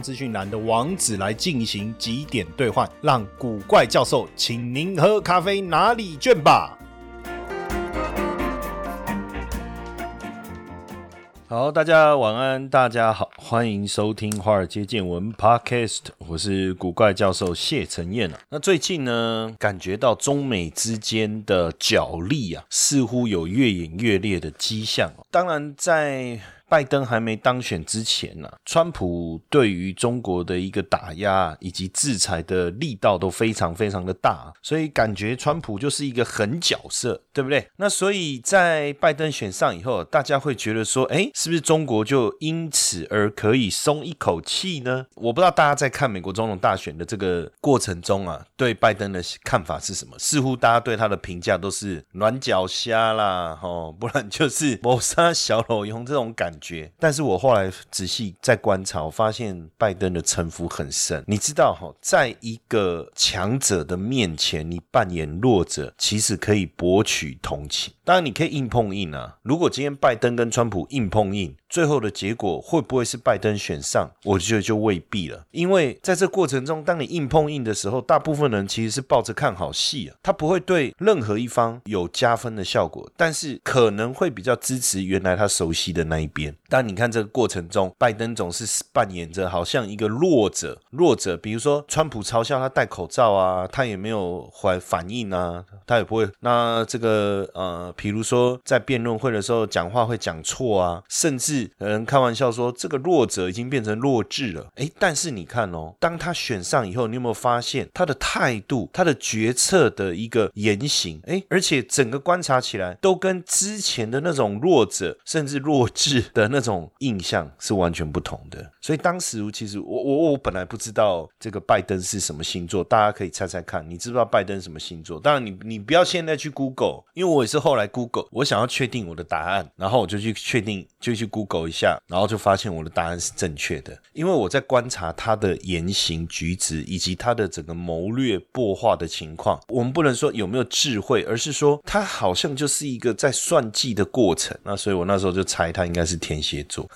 资讯栏的网址来进行几点兑换，让古怪教授请您喝咖啡拿礼券吧。好，大家晚安，大家好，欢迎收听《华尔街见闻》Podcast，我是古怪教授谢承彦啊。那最近呢，感觉到中美之间的角力啊，似乎有越演越烈的迹象。当然，在拜登还没当选之前呢，川普对于中国的一个打压以及制裁的力道都非常非常的大，所以感觉川普就是一个狠角色，对不对？那所以在拜登选上以后，大家会觉得说，哎，是不是中国就因此而可以松一口气呢？我不知道大家在看美国总统大选的这个过程中啊，对拜登的看法是什么？似乎大家对他的评价都是软脚虾啦，吼，不然就是谋杀小丑用这种感。觉，但是我后来仔细在观察，我发现拜登的城府很深。你知道哈，在一个强者的面前，你扮演弱者，其实可以博取同情。当然，你可以硬碰硬啊。如果今天拜登跟川普硬碰硬，最后的结果会不会是拜登选上？我觉得就未必了。因为在这过程中，当你硬碰硬的时候，大部分人其实是抱着看好戏啊，他不会对任何一方有加分的效果，但是可能会比较支持原来他熟悉的那一边。但你看这个过程中，拜登总是扮演着好像一个弱者，弱者，比如说川普嘲笑他戴口罩啊，他也没有反反应啊，他也不会。那这个呃。比如说，在辩论会的时候讲话会讲错啊，甚至有人开玩笑说这个弱者已经变成弱智了。哎，但是你看哦，当他选上以后，你有没有发现他的态度、他的决策的一个言行？哎，而且整个观察起来都跟之前的那种弱者甚至弱智的那种印象是完全不同的。所以当时其实我我我本来不知道这个拜登是什么星座，大家可以猜猜看，你知不知道拜登什么星座？当然你你不要现在去 Google，因为我也是后来。Google，我想要确定我的答案，然后我就去确定，就去 Google 一下，然后就发现我的答案是正确的。因为我在观察他的言行举止以及他的整个谋略擘画的情况，我们不能说有没有智慧，而是说他好像就是一个在算计的过程。那所以我那时候就猜他应该是天蝎座，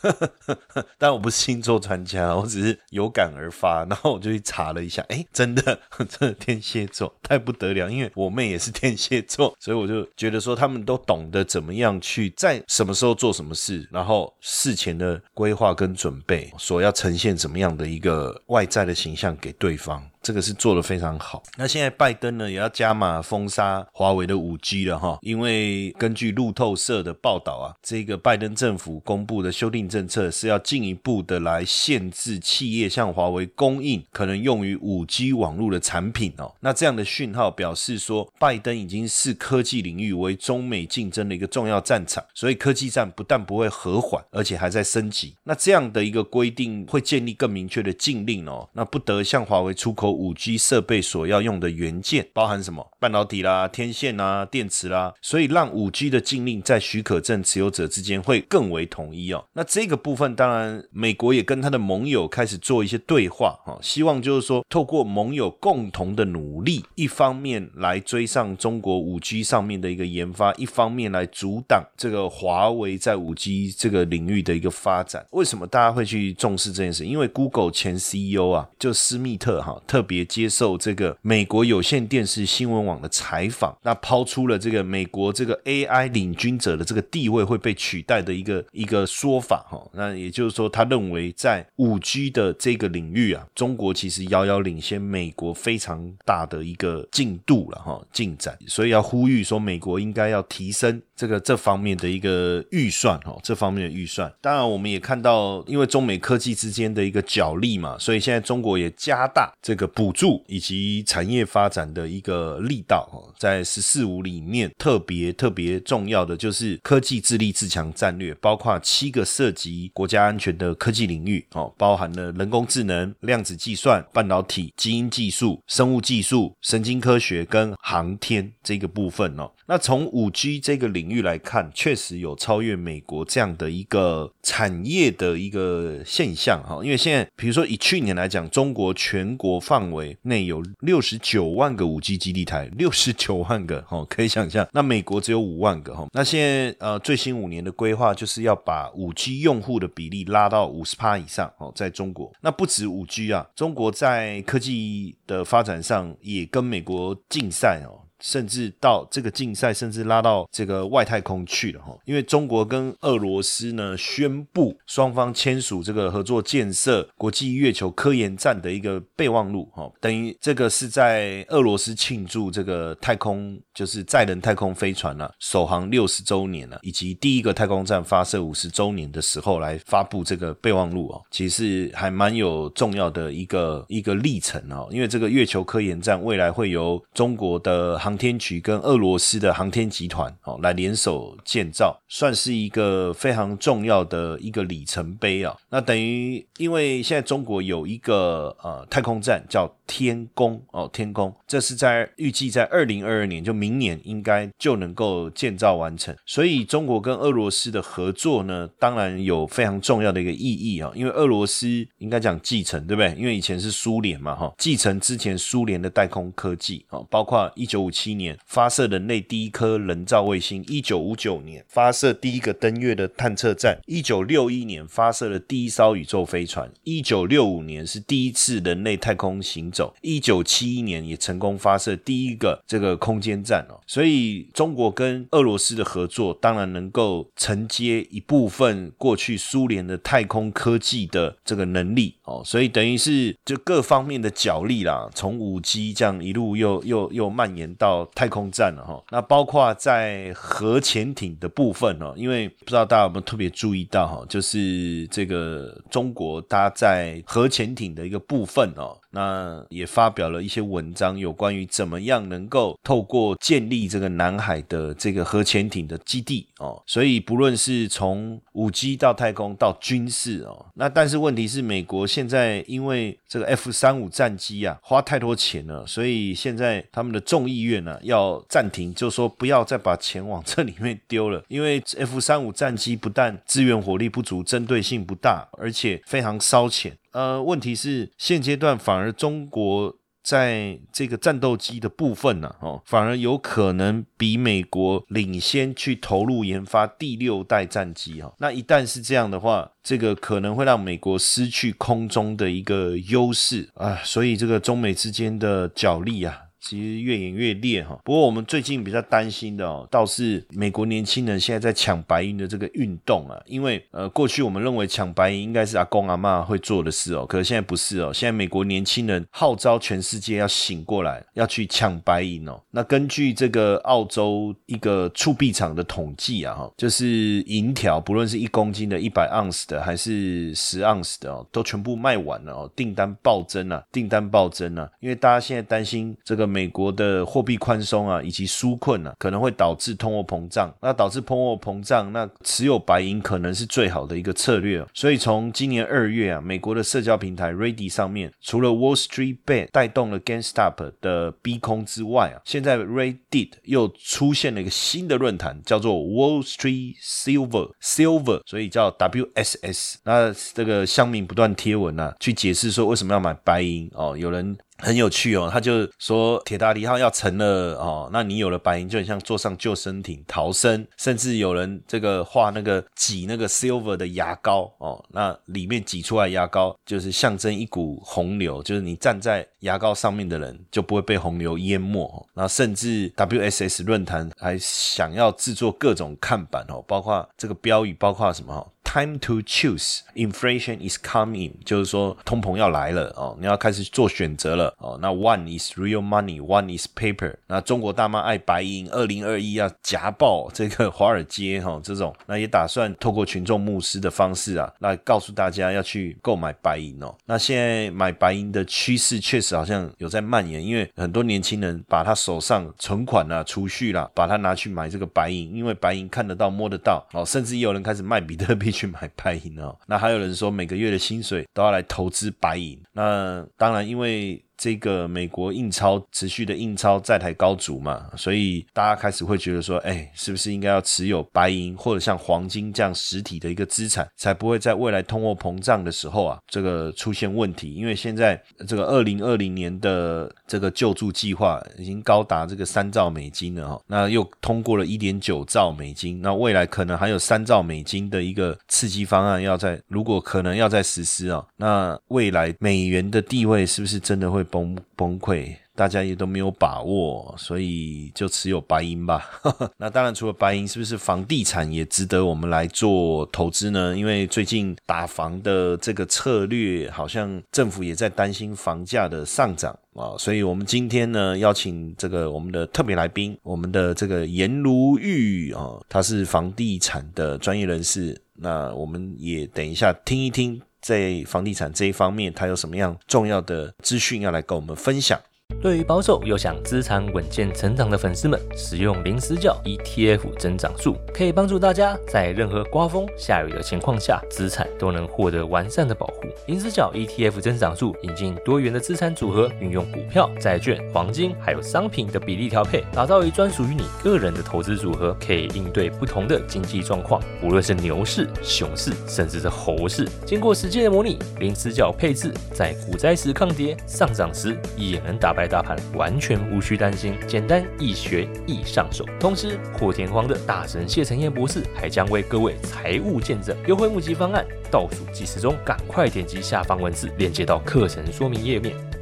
但我不是星座专家，我只是有感而发，然后我就去查了一下，哎，真的，真的天蝎座太不得了，因为我妹也是天蝎座，所以我就觉得说他们。他们都懂得怎么样去在什么时候做什么事，然后事前的规划跟准备，所要呈现怎么样的一个外在的形象给对方。这个是做的非常好。那现在拜登呢也要加码封杀华为的五 G 了哈，因为根据路透社的报道啊，这个拜登政府公布的修订政策是要进一步的来限制企业向华为供应可能用于五 G 网络的产品哦。那这样的讯号表示说，拜登已经视科技领域为中美竞争的一个重要战场，所以科技战不但不会和缓，而且还在升级。那这样的一个规定会建立更明确的禁令哦，那不得向华为出口。五 G 设备所要用的元件包含什么？半导体啦、天线啦、电池啦，所以让五 G 的禁令在许可证持有者之间会更为统一哦。那这个部分当然，美国也跟他的盟友开始做一些对话哈，希望就是说透过盟友共同的努力，一方面来追上中国五 G 上面的一个研发，一方面来阻挡这个华为在五 G 这个领域的一个发展。为什么大家会去重视这件事？因为 Google 前 CEO 啊，就斯密特哈特。别接受这个美国有线电视新闻网的采访，那抛出了这个美国这个 AI 领军者的这个地位会被取代的一个一个说法哈。那也就是说，他认为在五 G 的这个领域啊，中国其实遥遥领先美国非常大的一个进度了哈进展，所以要呼吁说美国应该要提升这个这方面的一个预算哦，这方面的预算。当然，我们也看到，因为中美科技之间的一个角力嘛，所以现在中国也加大这个补助以及产业发展的一个力道哦。在“十四五”里面，特别特别重要的就是科技自立自强战略，包括七个涉及国家安全的科技领域哦，包含了人工智能、量子计算、半导体、基因技术、生物技术、神经科学跟航天这个部分哦。那从五 G 这个领领域来看，确实有超越美国这样的一个产业的一个现象哈。因为现在，比如说以去年来讲，中国全国范围内有六十九万个五 G 基地台，六十九万个哈，可以想象。那美国只有五万个哈。那现在呃，最新五年的规划就是要把五 G 用户的比例拉到五十趴以上哦，在中国。那不止五 G 啊，中国在科技的发展上也跟美国竞赛哦。甚至到这个竞赛，甚至拉到这个外太空去了哈。因为中国跟俄罗斯呢宣布双方签署这个合作建设国际月球科研站的一个备忘录哈，等于这个是在俄罗斯庆祝这个太空就是载人太空飞船呢首航六十周年了，以及第一个太空站发射五十周年的时候来发布这个备忘录哦，其实还蛮有重要的一个一个历程哦。因为这个月球科研站未来会由中国的航航天局跟俄罗斯的航天集团哦来联手建造，算是一个非常重要的一个里程碑啊。那等于因为现在中国有一个呃太空站叫天宫哦，天宫这是在预计在二零二二年就明年应该就能够建造完成。所以中国跟俄罗斯的合作呢，当然有非常重要的一个意义啊。因为俄罗斯应该讲继承对不对？因为以前是苏联嘛哈，继承之前苏联的太空科技啊，包括一九五七。年发射人类第一颗人造卫星，一九五九年发射第一个登月的探测站，一九六一年发射了第一艘宇宙飞船，一九六五年是第一次人类太空行走，一九七一年也成功发射第一个这个空间站哦。所以中国跟俄罗斯的合作，当然能够承接一部分过去苏联的太空科技的这个能力哦。所以等于是就各方面的角力啦，从五 G 这样一路又又又蔓延到。到太空站了哈，那包括在核潜艇的部分哦，因为不知道大家有没有特别注意到哈，就是这个中国搭载核潜艇的一个部分哦。那也发表了一些文章，有关于怎么样能够透过建立这个南海的这个核潜艇的基地哦，所以不论是从五 G 到太空到军事哦，那但是问题是美国现在因为这个 F 三五战机啊花太多钱了，所以现在他们的众议院呢要暂停，就说不要再把钱往这里面丢了，因为 F 三五战机不但资源火力不足，针对性不大，而且非常烧钱。呃，问题是现阶段反而中国在这个战斗机的部分呢，哦，反而有可能比美国领先去投入研发第六代战机哈。那一旦是这样的话，这个可能会让美国失去空中的一个优势啊。所以这个中美之间的角力啊。其实越演越烈哈，不过我们最近比较担心的哦，倒是美国年轻人现在在抢白银的这个运动啊，因为呃过去我们认为抢白银应该是阿公阿妈会做的事哦，可是现在不是哦，现在美国年轻人号召全世界要醒过来，要去抢白银哦。那根据这个澳洲一个铸币厂的统计啊哈，就是银条不论是一公斤的一百盎司的还是十盎司的哦，都全部卖完了哦，订单暴增啊，订单暴增啊，因为大家现在担心这个。美国的货币宽松啊，以及纾困啊，可能会导致通货膨胀。那导致通货膨胀，那持有白银可能是最好的一个策略。所以从今年二月啊，美国的社交平台 Ready 上面，除了 Wall Street Bet 带动了 GameStop 的逼空之外啊，现在 Reddit 又出现了一个新的论坛，叫做 Wall Street Silver Silver，所以叫 WSS。那这个乡民不断贴文啊，去解释说为什么要买白银哦，有人。很有趣哦，他就说铁达尼号要沉了哦，那你有了白银就很像坐上救生艇逃生，甚至有人这个画那个挤那个 silver 的牙膏哦，那里面挤出来牙膏就是象征一股洪流，就是你站在牙膏上面的人就不会被洪流淹没。那甚至 WSS 论坛还想要制作各种看板哦，包括这个标语，包括什么？Time to choose. Inflation is coming，就是说通膨要来了哦，你要开始做选择了哦。那 one is real money, one is paper。那中国大妈爱白银，二零二一要夹爆这个华尔街哈，这种那也打算透过群众募资的方式啊，来告诉大家要去购买白银哦。那现在买白银的趋势确实好像有在蔓延，因为很多年轻人把他手上存款啊、储蓄啦，把它拿去买这个白银，因为白银看得到、摸得到哦，甚至也有人开始卖比特币去去买白银哦。那还有人说每个月的薪水都要来投资白银。那当然，因为这个美国印钞持续的印钞在台高筑嘛，所以大家开始会觉得说，哎，是不是应该要持有白银或者像黄金这样实体的一个资产，才不会在未来通货膨胀的时候啊，这个出现问题？因为现在这个二零二零年的这个救助计划已经高达这个三兆美金了哈，那又通过了一点九兆美金，那未来可能还有三兆美金的一个刺激方案要在，如果可能要在实施啊，那未来美元的地位是不是真的会？崩崩溃，大家也都没有把握，所以就持有白银吧。那当然，除了白银，是不是房地产也值得我们来做投资呢？因为最近打房的这个策略，好像政府也在担心房价的上涨啊。所以我们今天呢，邀请这个我们的特别来宾，我们的这个颜如玉啊，他是房地产的专业人士。那我们也等一下听一听。在房地产这一方面，他有什么样重要的资讯要来跟我们分享？对于保守又想资产稳健成长的粉丝们，使用零死角 ETF 增长术可以帮助大家在任何刮风下雨的情况下，资产都能获得完善的保护。零死角 ETF 增长术引进多元的资产组合，运用股票、债券、黄金还有商品的比例调配，打造一专属于你个人的投资组合，可以应对不同的经济状况，无论是牛市、熊市，甚至是猴市。经过实际的模拟，零死角配置在股灾时抗跌，上涨时也能打。败大盘完全无需担心，简单易学易上手。同时，破天荒的大神谢承彦博士还将为各位财务见证优惠募集方案，倒数计时中，赶快点击下方文字链接到课程说明页面。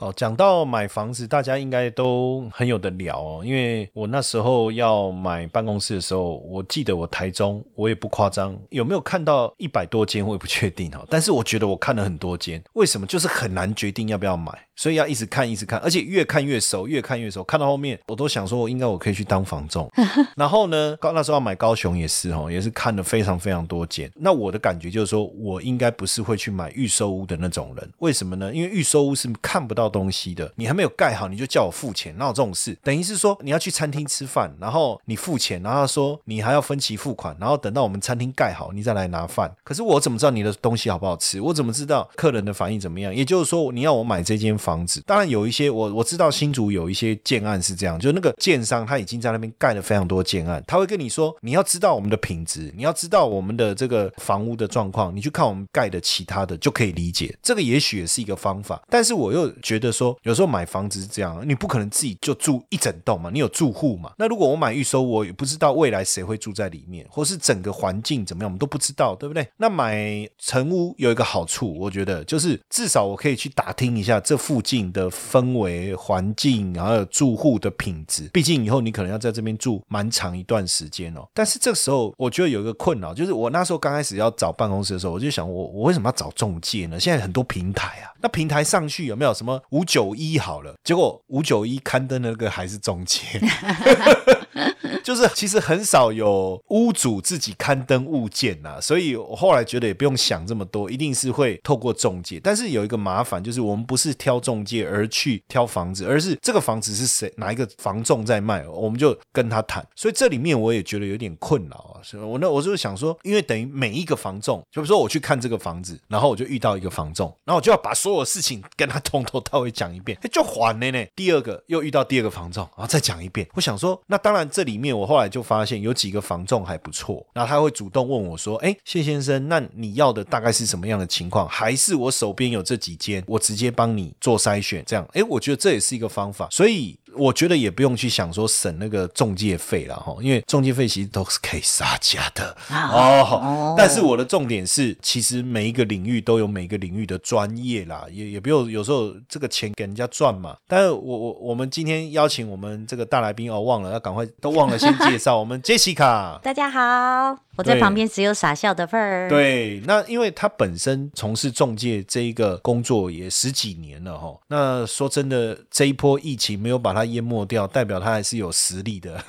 好，讲到买房子，大家应该都很有的聊哦。因为我那时候要买办公室的时候，我记得我台中，我也不夸张，有没有看到一百多间，我也不确定哈。但是我觉得我看了很多间，为什么？就是很难决定要不要买。所以要一直看，一直看，而且越看越熟，越看越熟。看到后面，我都想说，我应该我可以去当房仲。然后呢，高那时候要买高雄也是哦，也是看了非常非常多间。那我的感觉就是说，我应该不是会去买预售屋的那种人。为什么呢？因为预售屋是看不到东西的，你还没有盖好，你就叫我付钱，那有这种事？等于是说，你要去餐厅吃饭，然后你付钱，然后他说你还要分期付款，然后等到我们餐厅盖好，你再来拿饭。可是我怎么知道你的东西好不好吃？我怎么知道客人的反应怎么样？也就是说，你要我买这间。房子当然有一些，我我知道新竹有一些建案是这样，就那个建商他已经在那边盖了非常多建案，他会跟你说，你要知道我们的品质，你要知道我们的这个房屋的状况，你去看我们盖的其他的就可以理解。这个也许也是一个方法，但是我又觉觉得说，有时候买房子是这样，你不可能自己就住一整栋嘛，你有住户嘛？那如果我买预收，我也不知道未来谁会住在里面，或是整个环境怎么样，我们都不知道，对不对？那买成屋有一个好处，我觉得就是至少我可以去打听一下这附。近的氛围、环境，然后住户的品质，毕竟以后你可能要在这边住蛮长一段时间哦。但是这时候，我觉得有一个困扰，就是我那时候刚开始要找办公室的时候，我就想，我我为什么要找中介呢？现在很多平台啊，那平台上去有没有什么五九一好了？结果五九一刊登那个还是中介。就是其实很少有屋主自己刊登物件呐，所以我后来觉得也不用想这么多，一定是会透过中介。但是有一个麻烦，就是我们不是挑中介而去挑房子，而是这个房子是谁哪一个房仲在卖，我们就跟他谈。所以这里面我也觉得有点困扰啊。所以我那我就是想说，因为等于每一个房仲，就比如说我去看这个房子，然后我就遇到一个房仲，然后我就要把所有事情跟他从头到尾讲一遍，就缓了呢。第二个又遇到第二个房仲，然后再讲一遍。我想说，那当然这里面。我后来就发现有几个房仲还不错，然后他会主动问我说：“哎，谢先生，那你要的大概是什么样的情况？还是我手边有这几间，我直接帮你做筛选？这样，哎，我觉得这也是一个方法。所以。我觉得也不用去想说省那个中介费了哈，因为中介费其实都是可以杀价的哦。但是我的重点是，其实每一个领域都有每个领域的专业啦，也也不用有时候这个钱给人家赚嘛。但是我我我们今天邀请我们这个大来宾哦，忘了要赶快都忘了先介绍 我们 Jessica，大家好。我在旁边只有傻笑的份儿。对，那因为他本身从事中介这一个工作也十几年了哈。那说真的，这一波疫情没有把他淹没掉，代表他还是有实力的。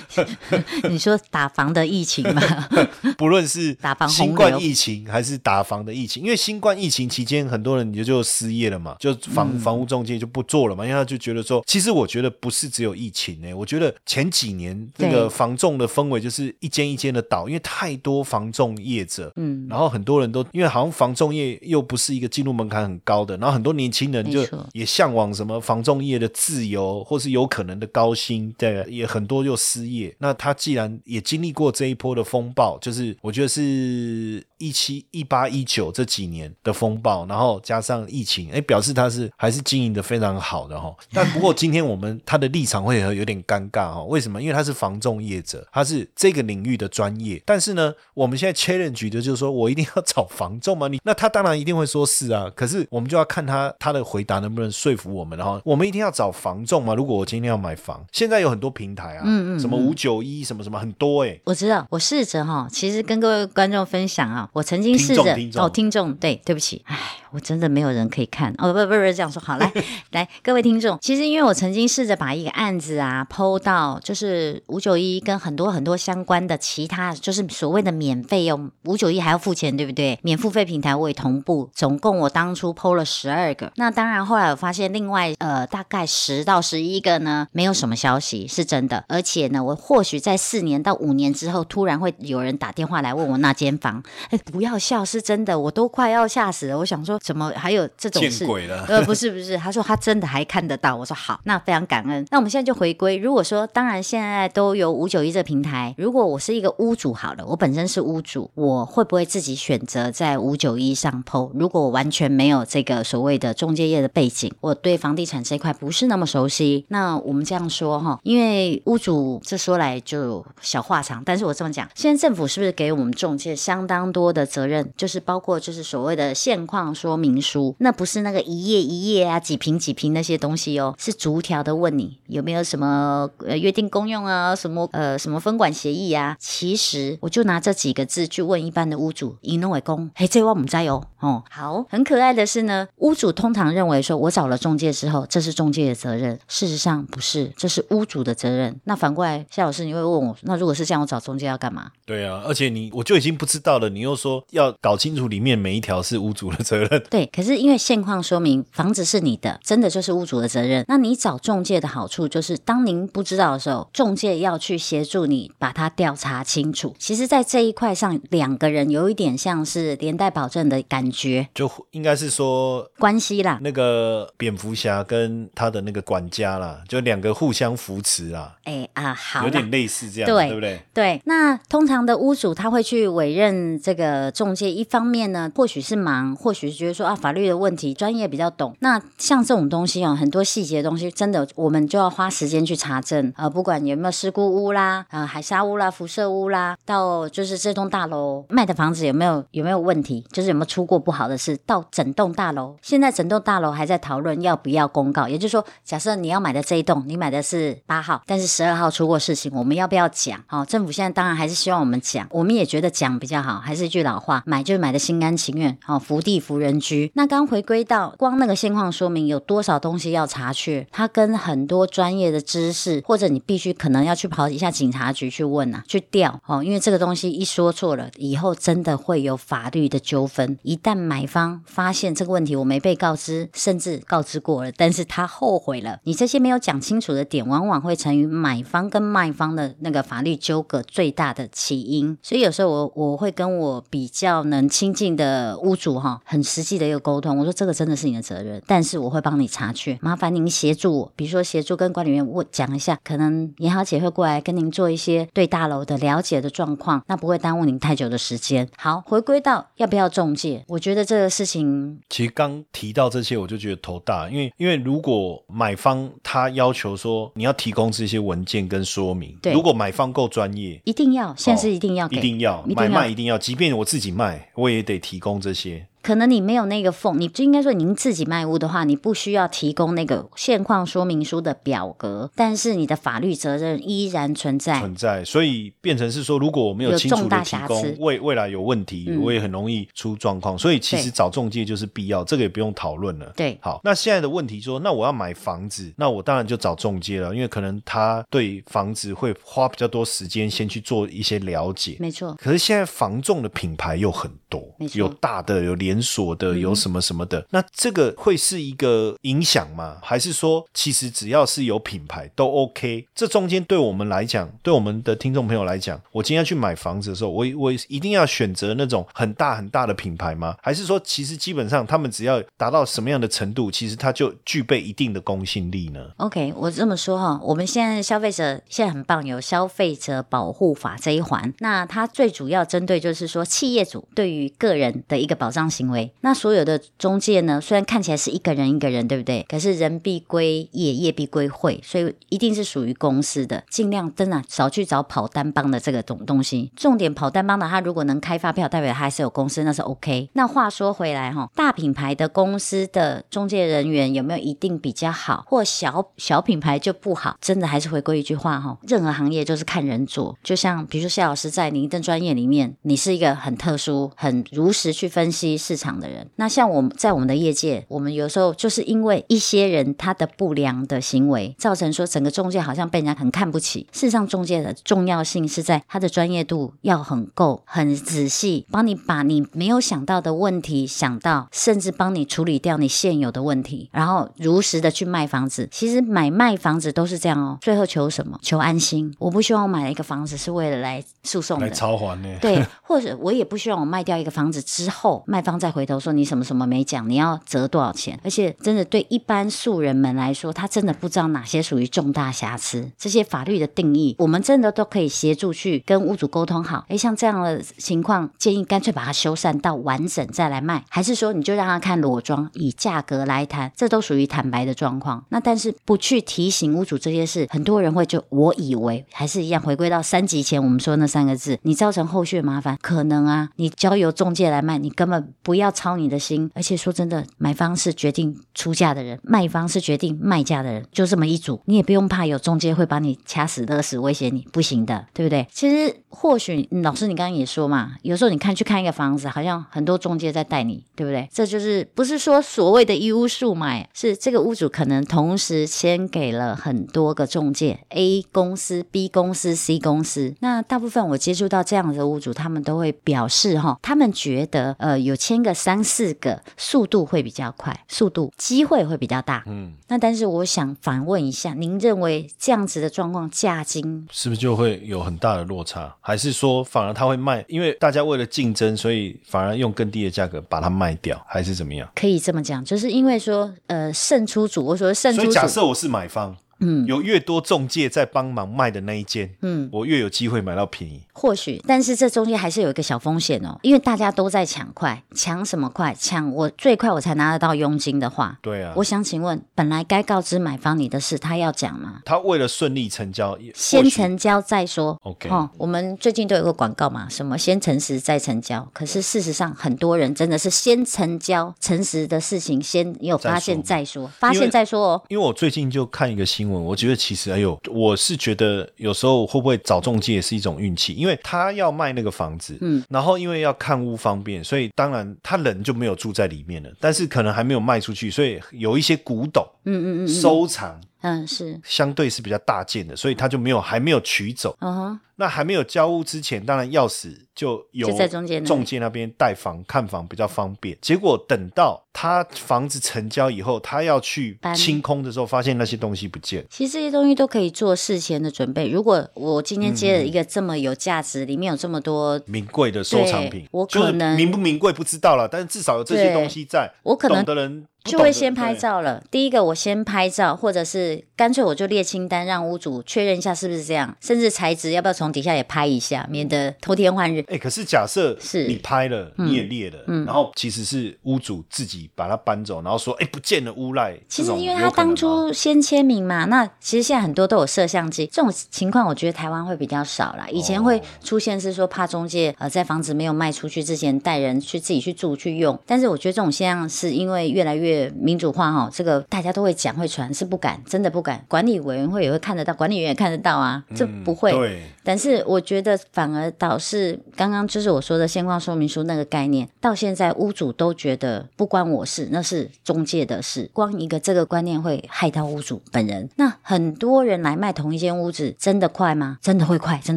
你说打房的疫情吗？不论是打房新冠疫情还是打房的疫情，因为新冠疫情期间很多人也就失业了嘛，就房房屋中介就不做了嘛，因为他就觉得说，其实我觉得不是只有疫情呢，我觉得前几年这个房仲的氛围就是一间一间的倒。因为太多房仲业者，嗯，然后很多人都因为好像房仲业又不是一个进入门槛很高的，然后很多年轻人就也向往什么房仲业的自由，或是有可能的高薪，对，也很多又失业。那他既然也经历过这一波的风暴，就是我觉得是。一七一八一九这几年的风暴，然后加上疫情，哎，表示他是还是经营的非常好的哈。但不过今天我们他的立场会有点尴尬哈。为什么？因为他是防重业者，他是这个领域的专业。但是呢，我们现在 challenge 的就是说我一定要找防重吗？你那他当然一定会说是啊。可是我们就要看他他的回答能不能说服我们。然后我们一定要找防重吗？如果我今天要买房，现在有很多平台啊，嗯嗯，什么五九一什么什么很多哎。我知道，我试着哈，其实跟各位观众分享啊。我曾经试着哦，听众对，对不起，唉，我真的没有人可以看哦，不不不，这样说好，来 来，各位听众，其实因为我曾经试着把一个案子啊剖到就是五九一跟很多很多相关的其他，就是所谓的免费用五九一还要付钱，对不对？免付费平台我也同步，总共我当初剖了十二个，那当然后来我发现另外呃大概十到十一个呢没有什么消息是真的，而且呢我或许在四年到五年之后突然会有人打电话来问我那间房，哎不要笑是。真的，我都快要吓死了。我想说，怎么还有这种事？呃，不是不是，他说他真的还看得到。我说好，那非常感恩。那我们现在就回归。如果说，当然现在都有五九一这平台。如果我是一个屋主，好了，我本身是屋主，我会不会自己选择在五九一上 PO？？如果我完全没有这个所谓的中介业的背景，我对房地产这一块不是那么熟悉，那我们这样说哈，因为屋主这说来就小话长，但是我这么讲，现在政府是不是给我们中介相当多的责任？就是包括就是所谓的现况说说明书，那不是那个一页一页啊，几瓶几瓶那些东西哦，是逐条的问你有没有什么呃约定公用啊，什么呃什么分管协议啊。其实我就拿这几个字去问一般的屋主，以诺为公，嘿，这我们在哦哦。好，很可爱的是呢，屋主通常认为说我找了中介之后，这是中介的责任，事实上不是，这是屋主的责任。那反过来，夏老师你会问我，那如果是这样，我找中介要干嘛？对啊，而且你我就已经不知道了，你又说要搞清楚。里面每一条是屋主的责任任，对。可是因为现况说明房子是你的，真的就是屋主的责任。那你找中介的好处就是，当您不知道的时候，中介要去协助你把它调查清楚。其实，在这一块上，两个人有一点像是连带保证的感觉，就应该是说关系啦。那个蝙蝠侠跟他的那个管家啦，就两个互相扶持啦。哎啊，好，有点类似这样，对不对？对。那通常的屋主他会去委任这个中介，一方面。面呢，或许是忙，或许是觉得说啊，法律的问题，专业比较懂。那像这种东西哦，很多细节的东西，真的我们就要花时间去查证。呃，不管有没有事故屋啦，呃，海沙屋啦，辐射屋啦，到就是这栋大楼卖的房子有没有有没有问题，就是有没有出过不好的事，到整栋大楼，现在整栋大楼还在讨论要不要公告。也就是说，假设你要买的这一栋，你买的是八号，但是十二号出过事情，我们要不要讲？好，政府现在当然还是希望我们讲，我们也觉得讲比较好。还是一句老话，买就买的。心甘情愿，好福地福人居。那刚回归到光那个现况说明有多少东西要查缺，它跟很多专业的知识，或者你必须可能要去跑一下警察局去问啊，去调哦，因为这个东西一说错了，以后真的会有法律的纠纷。一旦买方发现这个问题我没被告知，甚至告知过了，但是他后悔了，你这些没有讲清楚的点，往往会成为买方跟卖方的那个法律纠葛最大的起因。所以有时候我我会跟我比较能亲。近的屋主哈，很实实际的一个沟通，我说这个真的是你的责任，但是我会帮你查去，麻烦您协助我，比如说协助跟管理员我讲一下，可能严豪姐会过来跟您做一些对大楼的了解的状况，那不会耽误您太久的时间。好，回归到要不要中介，我觉得这个事情，其实刚提到这些，我就觉得头大，因为因为如果买方他要求说你要提供这些文件跟说明，对如果买方够专业，一定要，现在是一定要给，一定要买卖一定要，即便我自己卖，我也得提供这些。可能你没有那个缝，你就应该说您自己卖屋的话，你不需要提供那个现况说明书的表格，但是你的法律责任依然存在。存在，所以变成是说，如果我没有有清楚的提供瑕，未未来有问题，嗯我也很容易出状况。所以其实找中介就是必要，这个也不用讨论了。对好，那现在的问题说，那我要买房子，那我当然就找中介了，因为可能他对房子会花比较多时间，先去做一些了解。没错，可是现在房仲的品牌又很多有大的，有连锁的，有什么什么的。那这个会是一个影响吗？还是说，其实只要是有品牌都 OK？这中间对我们来讲，对我们的听众朋友来讲，我今天要去买房子的时候，我我一定要选择那种很大很大的品牌吗？还是说，其实基本上他们只要达到什么样的程度，其实它就具备一定的公信力呢？OK，我这么说哈，我们现在消费者现在很棒，有消费者保护法这一环。那它最主要针对就是说企业主对于个人的一个保障行为。那所有的中介呢，虽然看起来是一个人一个人，对不对？可是人必归业，业必归会，所以一定是属于公司的。尽量真的少去找跑单帮的这个东东西。重点跑单帮的，他如果能开发票，代表他还是有公司，那是 OK。那话说回来哈，大品牌的公司的中介人员有没有一定比较好，或小小品牌就不好？真的还是回归一句话哈，任何行业就是看人做。就像比如说夏老师在您的专业里面，你是一个很特殊、很如实去分析市场的人。那像我们在我们的业界，我们有时候就是因为一些人他的不良的行为，造成说整个中介好像被人家很看不起。事实上，中介的重要性是在他的专业度要很够、很仔细，帮你把你没有想到的问题想到，甚至帮你处理掉你现有的问题，然后如实的去卖房子。其实买卖房子都是这样哦，最后求什么？求安心。我不希望我买了一个房子是为了来诉讼来的。偿还呢？对，或者我也不希望我卖掉一个房子之后，卖方再回头说你什么什么没讲，你要折多少钱？而且真的对一般素人们来说，他真的不知道哪些属于重大瑕疵，这些法律的定义，我们真的都可以协助去跟屋主沟通好。诶，像这样的情况，建议干脆把它修缮到完整再来卖，还是说你就让他看裸装，以价格来谈，这都属于坦白的状况。那但是不去提醒屋主这些事，很多人会就我以为还是一样回归到三级前我们说那三个字，你造成后续麻烦，可能啊，你交由中介来卖，你根本不要操你的心。而且说真的，买方是决定出价的人，卖方是决定卖价的人，就这么一组，你也不用怕有中介会把你掐死勒死威胁你，不行的，对不对？其实或许、老师你刚刚也说嘛，有时候你看去看一个房子，好像很多中介在带你，对不对？这就是不是说所谓的一屋数买，是这个屋主可能同时签给了很多个中介，A 公司、B 公司、C 公司。那大部分我接触到这样的屋主，他们都会表示哈，他们觉得呃有签个三四个，速度会比较快，速度机会会比较大。嗯，那但是我想反问一下，您认为这样子的状况价金是不是就会有很大的落差？还是说反而他会卖？因为大家为了竞争，所以反而用更低的价格把它卖掉，还是怎么样？可以这么讲，就是因为说呃胜出组，我说胜出组，以假设我是买方，嗯，有越多中介在帮忙卖的那一间，嗯，我越有机会买到便宜。或许，但是这中间还是有一个小风险哦，因为大家都在抢快，抢什么快？抢我最快我才拿得到佣金的话，对啊，我想请问，本来该告知买方你的事，他要讲吗？他为了顺利成交，先成交再说。OK 哦，我们最近都有个广告嘛，什么先诚实再成交。可是事实上，很多人真的是先成交，诚实的事情先有发现再说，发现再说哦。因为我最近就看一个新闻，我觉得其实哎呦，我是觉得有时候会不会找中介是一种运气，因为他要卖那个房子，嗯，然后因为要看屋方便，所以当然他人就没有住在里面了，但是可能还没有卖出去，所以有一些古董，嗯嗯嗯，收藏。嗯，是，相对是比较大件的，所以他就没有还没有取走。嗯哼，那还没有交屋之前，当然钥匙就有就在中间那里中介那边带房看房比较方便。结果等到他房子成交以后，他要去搬清空的时候，发现那些东西不见。其实这些东西都可以做事前的准备。如果我今天接了一个这么有价值，里面有这么多，名贵的收藏品对，我就是可能名不名贵不知道了，但是至少有这些对东西在，我可能懂的人不就会先拍。照了。第一个，我先拍照，或者是干脆我就列清单，让屋主确认一下是不是这样，甚至材质要不要从底下也拍一下，免得偷天换日。哎、可是假设是你拍了，嗯你也列了，然后其实是屋主自己把它搬走，然后说，哎、不见了乌赖。其实因为他当初先签名嘛，那其实现在很多都有摄像机，这种情况我觉得台湾会比较少啦。以前会哦出现是说怕中介呃在房子没有卖出去之前带人去自己去住去用，但是我觉得这种现象是因为越来越民主化哈，这个大家都会讲会传，是不敢，真的不敢。管理委员会也会看得到，管理员也看得到啊，这不会。嗯对，但是我觉得反而导是刚刚就是我说的现况说明书那个概念，到现在屋主都觉得不关我事，那是中介的事。光一个这个观念会害到屋主本人。那很多人来卖同一间屋子，真的快吗？真的会快，真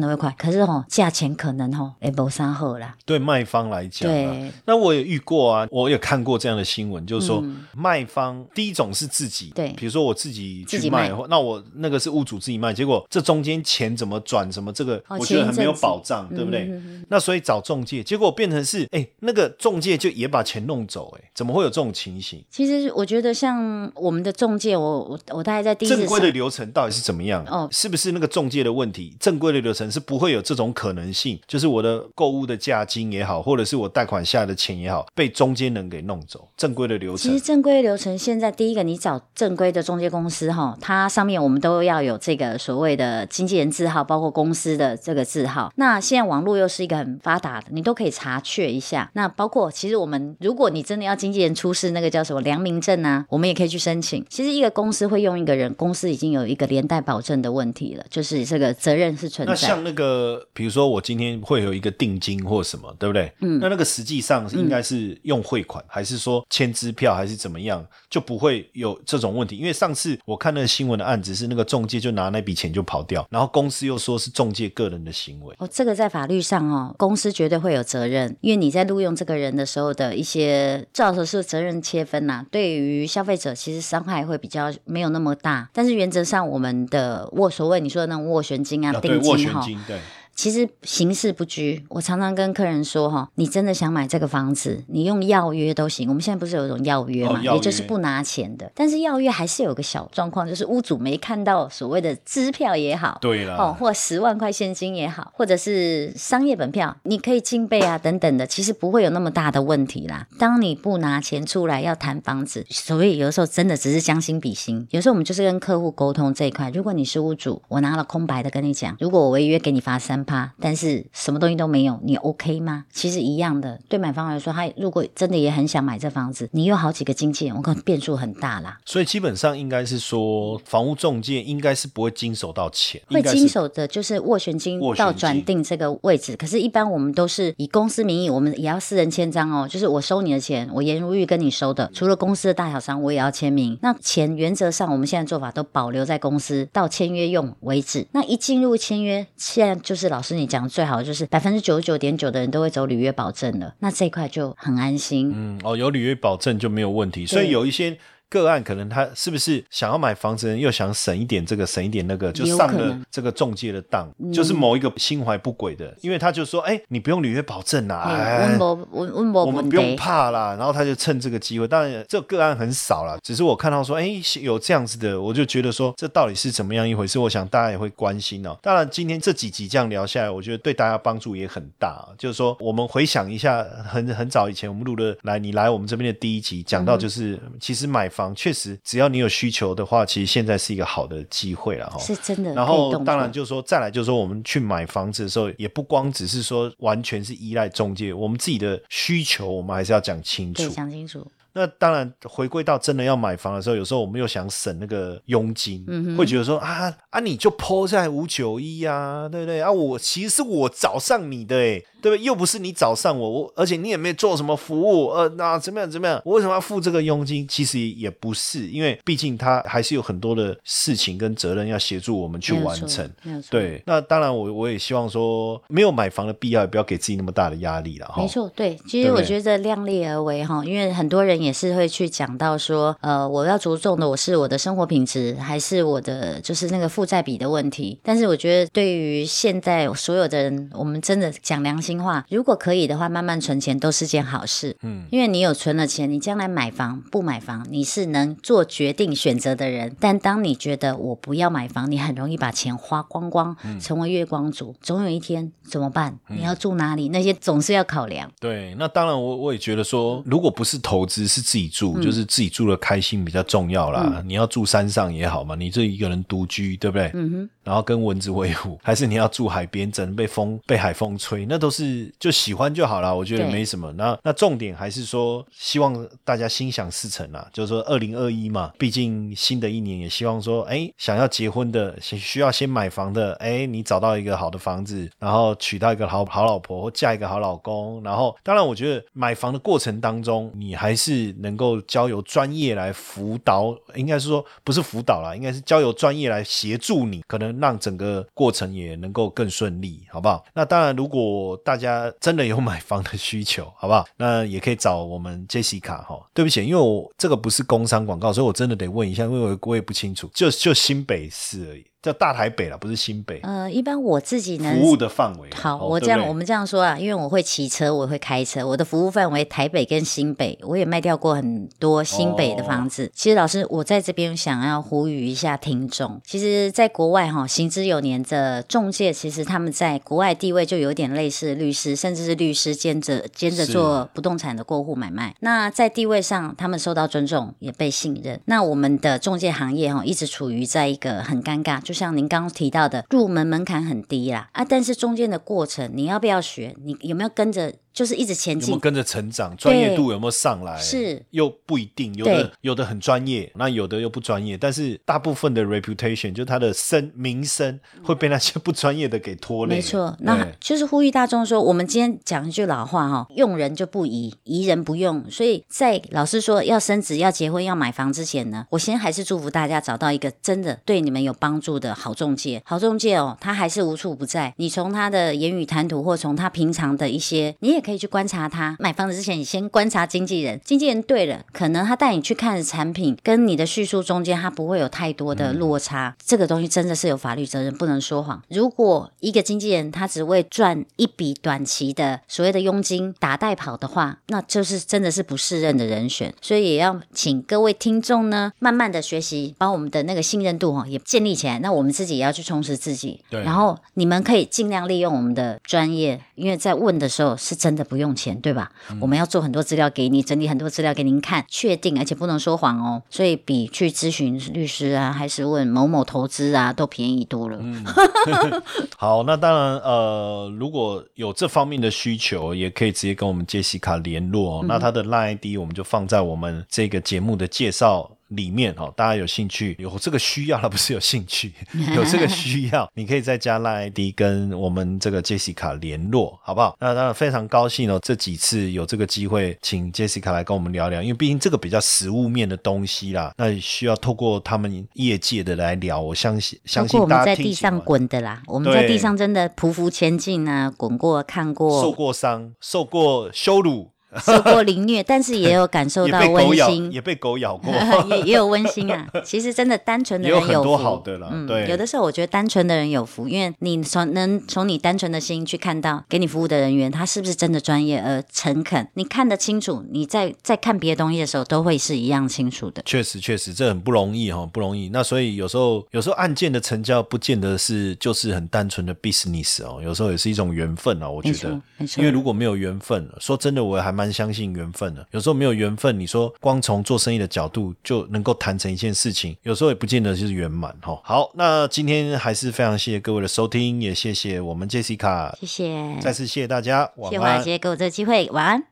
的会快。可是哦、价钱可能哦也不三好啦。对卖方来讲、啊对，那我也遇过啊，我也看过这样的新闻，就是说、卖方第一种是自己，嗯对比如说我自己去卖，或那我那个是屋主自己卖，结果这中间钱怎么转，什么这个、哦我觉得很没有保障，对不对？那所以找中介，结果变成是，哎，那个中介就也把钱弄走，哎，怎么会有这种情形？其实我觉得像我们的中介，我我我大概在第一次正规的流程到底是怎么样？哦是不是那个中介的问题？正规的流程是不会有这种可能性，就是我的购物的价金也好，或者是我贷款下的钱也好，被中间人给弄走。正规的流程其实，正规流程现在第一个，你找正规的中介公司哈，它上面我们都要有这个所谓的经纪人字号，包括公司的这个字号。那现在网络又是一个很发达的，你都可以查确一下。那包括其实我们，如果你真的要经纪人出示那个叫什么良民证啊，我们也可以去申请。其实一个公司会用一个人，公司已经有一个连带保证的问题了，就是这个责任是存在。那像那个，比如说我今天会有一个定金或什么，对不对？嗯，那那个实际上是应该是用汇款，还是说签支票，还是怎么样，就不会有这种问题？因为上次我看那个新闻的案子是那个中介就拿那笔钱就跑掉，然后公司又说是中介个人的行为。哦，这个在法律上哦，公司绝对会有责任，因为你在录用这个人的时候的一些，照说是责任切分呐、对于消费者其实伤害会比较没有那么大，但是原则上我们的斡所谓你说的那种斡旋金啊、啊，定金，对，其实形式不拘，我常常跟客人说哈，你真的想买这个房子，你用要约都行。我们现在不是有一种要约嘛，哦约也就是不拿钱的。但是要约还是有个小状况，就是屋主没看到所谓的支票也好，对啦，哦，或十万块现金也好，或者是商业本票，你可以进备啊等等的，其实不会有那么大的问题啦。当你不拿钱出来要谈房子，所以有的时候真的只是将心比心。有时候我们就是跟客户沟通这一块，如果你是屋主，我拿了空白的跟你讲，如果我违约给你罚三趴，但是什么东西都没有，你 OK 吗？其实一样的，对买方来说，他如果真的也很想买这房子，你有好几个经纪人，我可能变数很大啦。所以基本上应该是说，房屋中介应该是不会经手到钱，会经手的就是斡旋金斡旋金到转定这个位置，可是，一般我们都是以公司名义，我们也要私人签章哦。就是我收你的钱，我颜如玉跟你收的，除了公司的大小商，我也要签名。那钱原则上，我们现在做法都保留在公司，到签约用为止。那一进入签约，现在就是老师你讲的最好，就是百分之九十九点九的人都会走履约保证了，那这一块就很安心。嗯，哦，有履约保证就没有问题。所以有一些个案，可能他是不是想要买房子人，又想省一点这个，省一点那个，就上了这个中介的当，就是某一个心怀不轨的，因为他就说，哎，你不用履约保证啦，哎温。博温温博我们不用怕啦，然后他就趁这个机会，当然这个个案很少啦，只是我看到说，哎，有这样子的，我就觉得说，这到底是怎么样一回事？我想大家也会关心哦。当然，今天这几集这样聊下来，我觉得对大家帮助也很大。就是说，我们回想一下，很很早以前我们录的来，你来我们这边的第一集，讲到就是，其实买房确实只要你有需求的话，其实现在是一个好的机会了哈。是真的然后当然就是说，再来就是说，我们去买房子的时候，也不光只是说完全是依赖中介，我们自己的需求，我们还是要讲清楚。讲清楚。那当然，回归到真的要买房的时候，有时候我们又想省那个佣金，嗯会觉得说啊啊，你就抛在五九一啊，对不对啊？我其实是我找上你的诶，对不对？又不是你找上我，我而且你也没做什么服务，呃，那怎么样怎么样？我为什么要付这个佣金？其实也不是，因为毕竟他还是有很多的事情跟责任要协助我们去完成。对，那当然我我也希望说，没有买房的必要，也不要给自己那么大的压力了。没错，对，其实我觉得量力而为哈，因为很多人也是会去讲到说，呃，我要着重的我是我的生活品质，还是我的就是那个负债比的问题。但是我觉得对于现在所有的人，我们真的讲良心话，如果可以的话，慢慢存钱都是件好事。嗯，因为你有存了钱，你将来买房不买房，你是能做决定选择的人。但当你觉得我不要买房，你很容易把钱花光光，成为月光族。总有一天怎么办？你要住哪里？那些总是要考量。对，那当然我我也觉得说，如果不是投资，是自己住，就是自己住的开心比较重要啦。你要住山上也好嘛，你这一个人独居，对不对？嗯哼。然后跟蚊子为伍，还是你要住海边，整被风被海风吹，那都是就喜欢就好了。我觉得没什么。那那重点还是说，希望大家心想事成啊，就是说二零二一嘛，毕竟新的一年也希望说，哎，想要结婚的，需要先买房的，哎，你找到一个好的房子，然后娶到一个好好老婆或嫁一个好老公，然后当然我觉得买房的过程当中，你还是能够交由专业来辅导，应该是说不是辅导啦，应该是交由专业来协助你，可能。让整个过程也能够更顺利，好不好？那当然，如果大大家真的有买房的需求，好不好？那也可以找我们 Jessica 哈。对不起，因为我这个不是工商广告，所以我真的得问一下，因为我我也不清楚，就就新北市而已。叫大台北了，不是新北。呃，一般我自己能服务的范围。好，我这样我们这样说啊，因为我会骑车，我会开车，我的服务范围台北跟新北，我也卖掉过很多新北的房子。其实老师，我在这边想要呼吁一下听众，其实，在国外哈，行之有年的中介，其实他们在国外地位就有点类似律师，甚至是律师兼着兼着做不动产的过户买卖。那在地位上，他们受到尊重，也被信任。那我们的中介行业哈，一直处于在一个很尴尬，就。像您刚刚提到的，入门门槛很低啦，啊，但是中间的过程，你要不要学？你有没有跟着？就是一直前进，有没有跟着成长？专业度有没有上来？是又不一定，有的有的很专业，那有的又不专业。但是大部分的 reputation 就他的声名声会被那些不专业的给拖累。没错，那就是呼吁大众说，我们今天讲一句老话哈，用人就不疑，疑人不用。所以在老师说要升职、要结婚、要买房之前呢，我先还是祝福大家找到一个真的对你们有帮助的好中介。好中介哦，他还是无处不在。你从他的言语谈吐，或从他平常的一些，你也。可以去观察他买房子之前，你先观察经纪人。经纪人对了，可能他带你去看产品，跟你的叙述中间，他不会有太多的落差。这个东西真的是有法律责任，不能说谎。如果一个经纪人他只为赚一笔短期的所谓的佣金打带跑的话，那就是真的是不适任的人选。所以也要请各位听众呢，慢慢的学习，把我们的那个信任度哈也建立起来。那我们自己也要去充实自己。对。然后你们可以尽量利用我们的专业，因为在问的时候是真。真的不用钱，对吧？我们要做很多资料给你，整理很多资料给您看，确定而且不能说谎哦。所以比去咨询律师啊，还是问某某投资啊，都便宜多了。好，那当然，呃，如果有这方面的需求，也可以直接跟我们杰西卡联络。那他的 line ID 我们就放在我们这个节目的介绍。里面哦，大家有兴趣有这个需要，而不是有兴趣 有这个需要，你可以再加 Line ID 跟我们这个 Jessica 联络，好不好？那当然非常高兴哦，这几次有这个机会，请 Jessica 来跟我们聊聊，因为毕竟这个比较实物面的东西啦，那需要透过他们业界的来聊。我相信，相信我们在地上滚的啦，我们在地上真的匍匐前进啊，滚过、看过、受过伤、受过羞辱。受过凌虐，但是也有感受到温馨，也被狗咬过，也也有温馨啊。其实真的单纯的人有很多好的了，对。有的时候我觉得单纯的人有福，因为你从能从你单纯的心去看到给你服务的人员，他是不是真的专业而诚恳，你看得清楚。你在在看别的东西的时候，都会是一样清楚的。确实，确实这很不容易哈，不容易。那所以有时候有时候案件的成交不见得是就是很单纯的 business 哦，有时候也是一种缘分啊。我觉得，因为如果没有缘分，说真的，我还蛮相信缘分。有时候没有缘分，你说光从做生意的角度就能够谈成一件事情，有时候也不见得就是圆满哈。好，那今天还是非常谢谢各位的收听，也谢谢我们 Jessica，谢谢，再次谢谢大家，谢谢华尔街给我这个机会，晚安。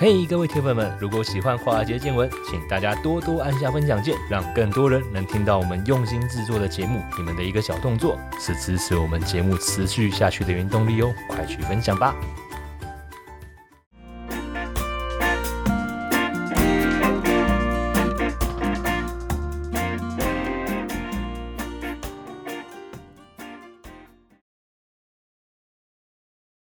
嘿，各位铁粉们，如果喜欢华尔街见闻，请大家多多按下分享键，让更多人能听到我们用心制作的节目。你们的一个小动作，是支持我们节目持续下去的原动力哦，快去分享吧。